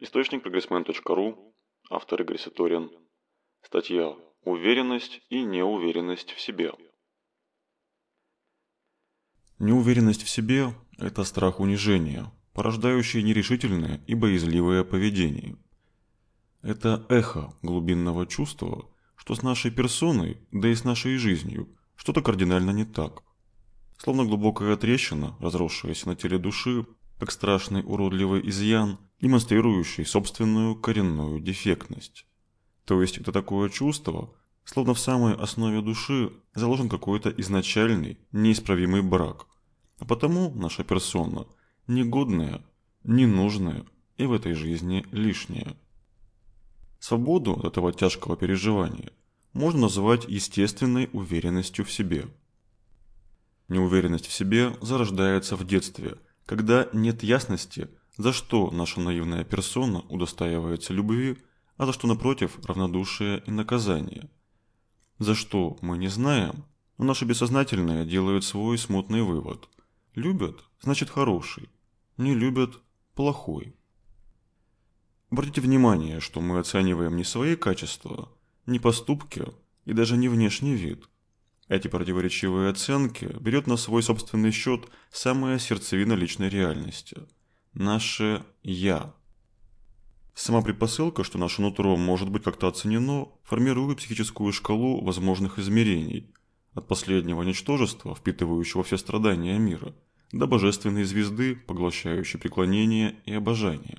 Источник прогрессмен.ру, автор Игорь Саторин. Статья «Уверенность и неуверенность в себе». Неуверенность в себе – это страх унижения, порождающий нерешительное и боязливое поведение. Это эхо глубинного чувства, что с нашей персоной, да и с нашей жизнью, что-то кардинально не так. Словно глубокая трещина, разросшаяся на теле души, как страшный уродливый изъян, демонстрирующий собственную коренную дефектность. То есть это такое чувство, словно в самой основе души заложен какой-то изначальный, неисправимый брак. А потому наша персона негодная, ненужная и в этой жизни лишняя. Свободу от этого тяжкого переживания можно назвать естественной уверенностью в себе. Неуверенность в себе зарождается в детстве – когда нет ясности, за что наша наивная персона удостаивается любви, а за что, напротив, равнодушие и наказание. За что мы не знаем, но наше бессознательное делает свой смутный вывод. Любят – значит хороший, не любят – плохой. Обратите внимание, что мы оцениваем не свои качества, не поступки и даже не внешний вид – эти противоречивые оценки берет на свой собственный счет самая сердцевина личной реальности – наше «я». Сама предпосылка, что наше нутро может быть как-то оценено, формирует психическую шкалу возможных измерений, от последнего ничтожества, впитывающего все страдания мира, до божественной звезды, поглощающей преклонение и обожание.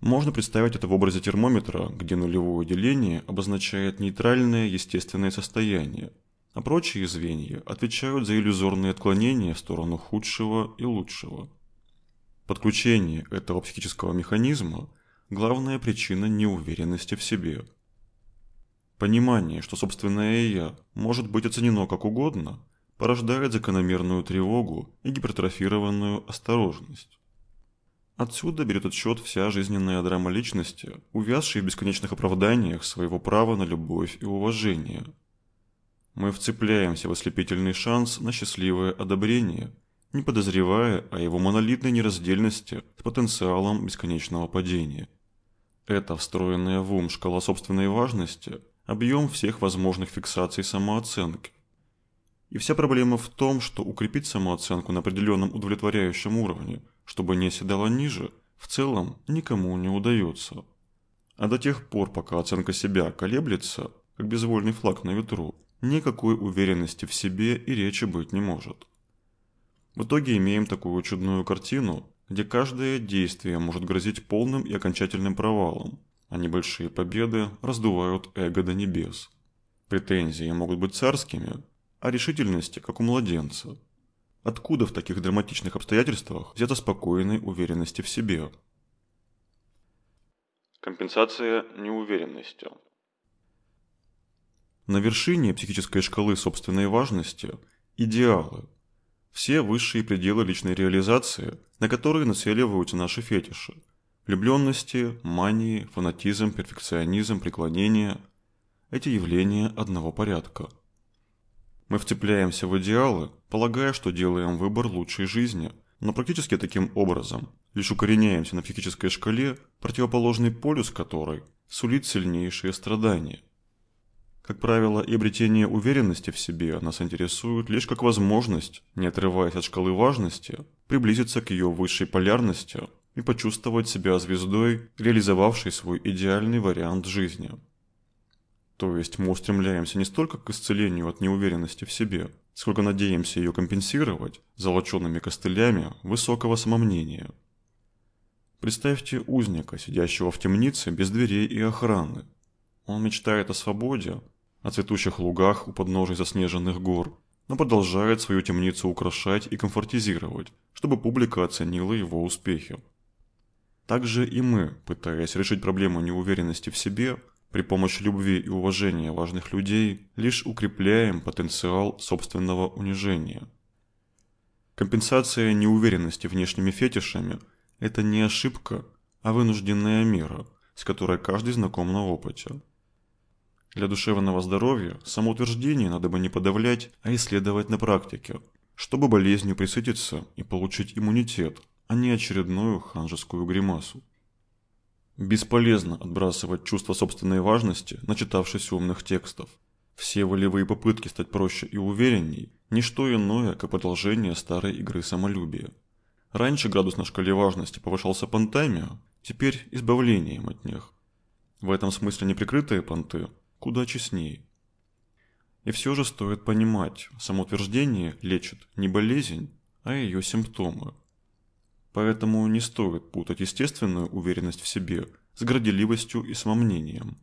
Можно представить это в образе термометра, где нулевое деление обозначает нейтральное естественное состояние – а прочие звенья отвечают за иллюзорные отклонения в сторону худшего и лучшего. Подключение этого психического механизма – главная причина неуверенности в себе. Понимание, что собственное «я» может быть оценено как угодно, порождает закономерную тревогу и гипертрофированную осторожность. Отсюда берет отсчет вся жизненная драма личности, увязшей в бесконечных оправданиях своего права на любовь и уважение – мы вцепляемся в ослепительный шанс на счастливое одобрение, не подозревая о его монолитной нераздельности с потенциалом бесконечного падения. Это встроенная в ум шкала собственной важности – объем всех возможных фиксаций самооценки. И вся проблема в том, что укрепить самооценку на определенном удовлетворяющем уровне, чтобы не оседала ниже, в целом никому не удается. А до тех пор, пока оценка себя колеблется, как безвольный флаг на ветру, никакой уверенности в себе и речи быть не может. В итоге имеем такую чудную картину, где каждое действие может грозить полным и окончательным провалом, а небольшие победы раздувают эго до небес. Претензии могут быть царскими, а решительности как у младенца. Откуда в таких драматичных обстоятельствах взята спокойной уверенности в себе? Компенсация неуверенности. На вершине психической шкалы собственной важности – идеалы. Все высшие пределы личной реализации, на которые нацеливаются наши фетиши. Влюбленности, мании, фанатизм, перфекционизм, преклонение – эти явления одного порядка. Мы вцепляемся в идеалы, полагая, что делаем выбор лучшей жизни, но практически таким образом лишь укореняемся на психической шкале, противоположный полюс которой сулит сильнейшие страдания – как правило, и обретение уверенности в себе нас интересует лишь как возможность, не отрываясь от шкалы важности, приблизиться к ее высшей полярности и почувствовать себя звездой, реализовавшей свой идеальный вариант жизни. То есть мы устремляемся не столько к исцелению от неуверенности в себе, сколько надеемся ее компенсировать золочеными костылями высокого самомнения. Представьте узника, сидящего в темнице без дверей и охраны, он мечтает о свободе, о цветущих лугах у подножия заснеженных гор, но продолжает свою темницу украшать и комфортизировать, чтобы публика оценила его успехи. Также и мы, пытаясь решить проблему неуверенности в себе, при помощи любви и уважения важных людей, лишь укрепляем потенциал собственного унижения. Компенсация неуверенности внешними фетишами – это не ошибка, а вынужденная мера, с которой каждый знаком на опыте. Для душевного здоровья самоутверждение надо бы не подавлять, а исследовать на практике, чтобы болезнью присытиться и получить иммунитет, а не очередную ханжескую гримасу. Бесполезно отбрасывать чувство собственной важности, начитавшись умных текстов. Все волевые попытки стать проще и уверенней – ничто иное, как продолжение старой игры самолюбия. Раньше градус на шкале важности повышался понтами, теперь избавлением от них. В этом смысле неприкрытые понты куда честнее. И все же стоит понимать, самоутверждение лечит не болезнь, а ее симптомы. Поэтому не стоит путать естественную уверенность в себе с горделивостью и самомнением.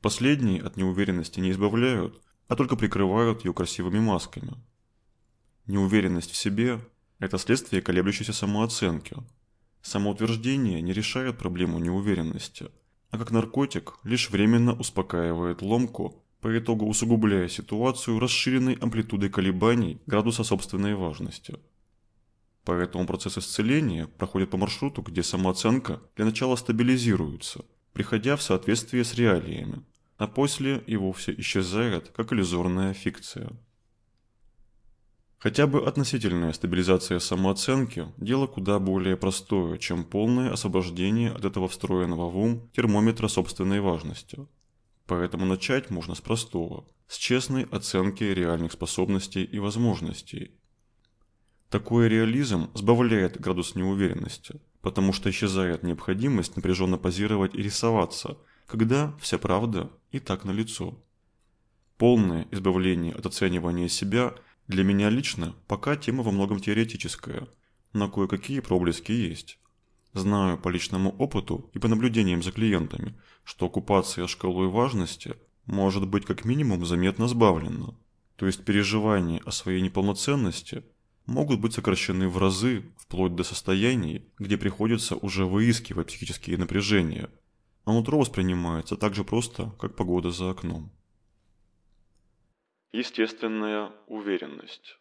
Последние от неуверенности не избавляют, а только прикрывают ее красивыми масками. Неуверенность в себе – это следствие колеблющейся самооценки. Самоутверждение не решает проблему неуверенности, а как наркотик лишь временно успокаивает ломку, по итогу усугубляя ситуацию расширенной амплитудой колебаний градуса собственной важности – Поэтому процесс исцеления проходит по маршруту, где самооценка для начала стабилизируется, приходя в соответствие с реалиями, а после и вовсе исчезает, как иллюзорная фикция. Хотя бы относительная стабилизация самооценки – дело куда более простое, чем полное освобождение от этого встроенного в ум термометра собственной важности. Поэтому начать можно с простого – с честной оценки реальных способностей и возможностей, такой реализм сбавляет градус неуверенности, потому что исчезает необходимость напряженно позировать и рисоваться, когда вся правда и так налицо. Полное избавление от оценивания себя для меня лично пока тема во многом теоретическая, но кое-какие проблески есть. Знаю по личному опыту и по наблюдениям за клиентами, что оккупация шкалой важности может быть как минимум заметно сбавлена, то есть переживание о своей неполноценности – могут быть сокращены в разы, вплоть до состояний, где приходится уже выискивать психические напряжения, а нутро воспринимается так же просто, как погода за окном. Естественная уверенность.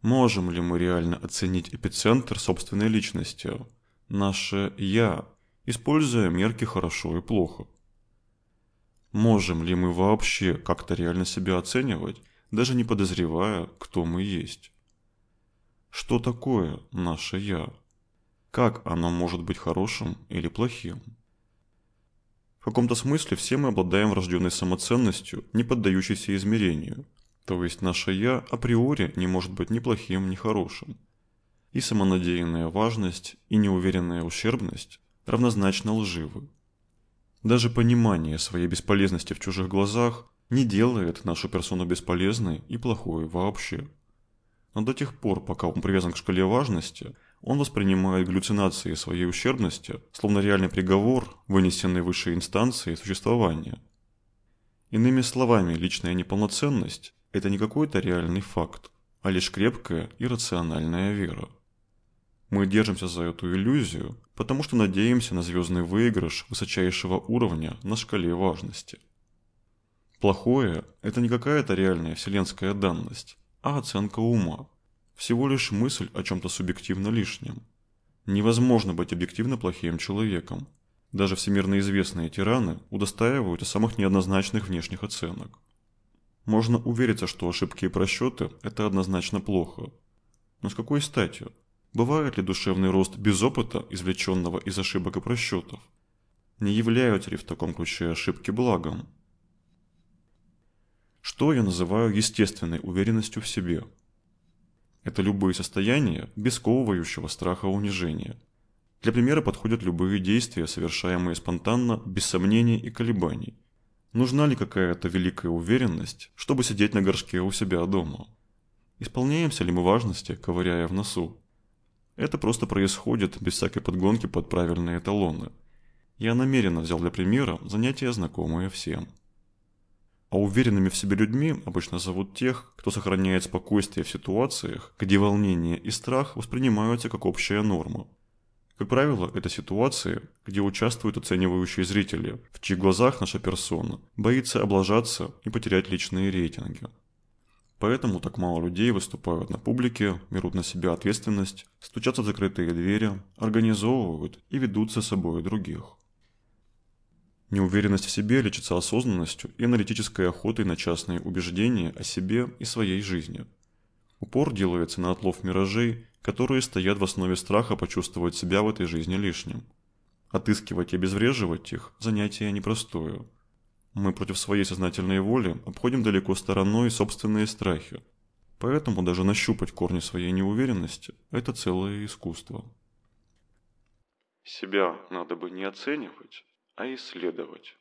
Можем ли мы реально оценить эпицентр собственной личности, наше «я», используя мерки «хорошо» и «плохо»? Можем ли мы вообще как-то реально себя оценивать даже не подозревая, кто мы есть. Что такое наше «я»? Как оно может быть хорошим или плохим? В каком-то смысле все мы обладаем врожденной самоценностью, не поддающейся измерению. То есть наше «я» априори не может быть ни плохим, ни хорошим. И самонадеянная важность, и неуверенная ущербность равнозначно лживы. Даже понимание своей бесполезности в чужих глазах не делает нашу персону бесполезной и плохой вообще. Но до тех пор, пока он привязан к шкале важности, он воспринимает галлюцинации своей ущербности, словно реальный приговор, вынесенный высшей инстанцией существования. Иными словами, личная неполноценность – это не какой-то реальный факт, а лишь крепкая и рациональная вера. Мы держимся за эту иллюзию, потому что надеемся на звездный выигрыш высочайшего уровня на шкале важности – Плохое – это не какая-то реальная вселенская данность, а оценка ума. Всего лишь мысль о чем-то субъективно лишнем. Невозможно быть объективно плохим человеком. Даже всемирно известные тираны удостаиваются самых неоднозначных внешних оценок. Можно увериться, что ошибки и просчеты – это однозначно плохо. Но с какой статью? Бывает ли душевный рост без опыта, извлеченного из ошибок и просчетов? Не являются ли в таком ключе ошибки благом? что я называю естественной уверенностью в себе. Это любые состояния без сковывающего страха унижения. Для примера подходят любые действия, совершаемые спонтанно, без сомнений и колебаний. Нужна ли какая-то великая уверенность, чтобы сидеть на горшке у себя дома? Исполняемся ли мы важности, ковыряя в носу? Это просто происходит без всякой подгонки под правильные эталоны. Я намеренно взял для примера занятия, знакомые всем. А уверенными в себе людьми обычно зовут тех, кто сохраняет спокойствие в ситуациях, где волнение и страх воспринимаются как общая норма. Как правило, это ситуации, где участвуют оценивающие зрители, в чьих глазах наша персона боится облажаться и потерять личные рейтинги. Поэтому так мало людей выступают на публике, берут на себя ответственность, стучатся в закрытые двери, организовывают и ведут за собой других. Неуверенность в себе лечится осознанностью и аналитической охотой на частные убеждения о себе и своей жизни. Упор делается на отлов миражей, которые стоят в основе страха почувствовать себя в этой жизни лишним. Отыскивать и обезвреживать их – занятие непростое. Мы против своей сознательной воли обходим далеко стороной собственные страхи. Поэтому даже нащупать корни своей неуверенности – это целое искусство. Себя надо бы не оценивать, а исследовать.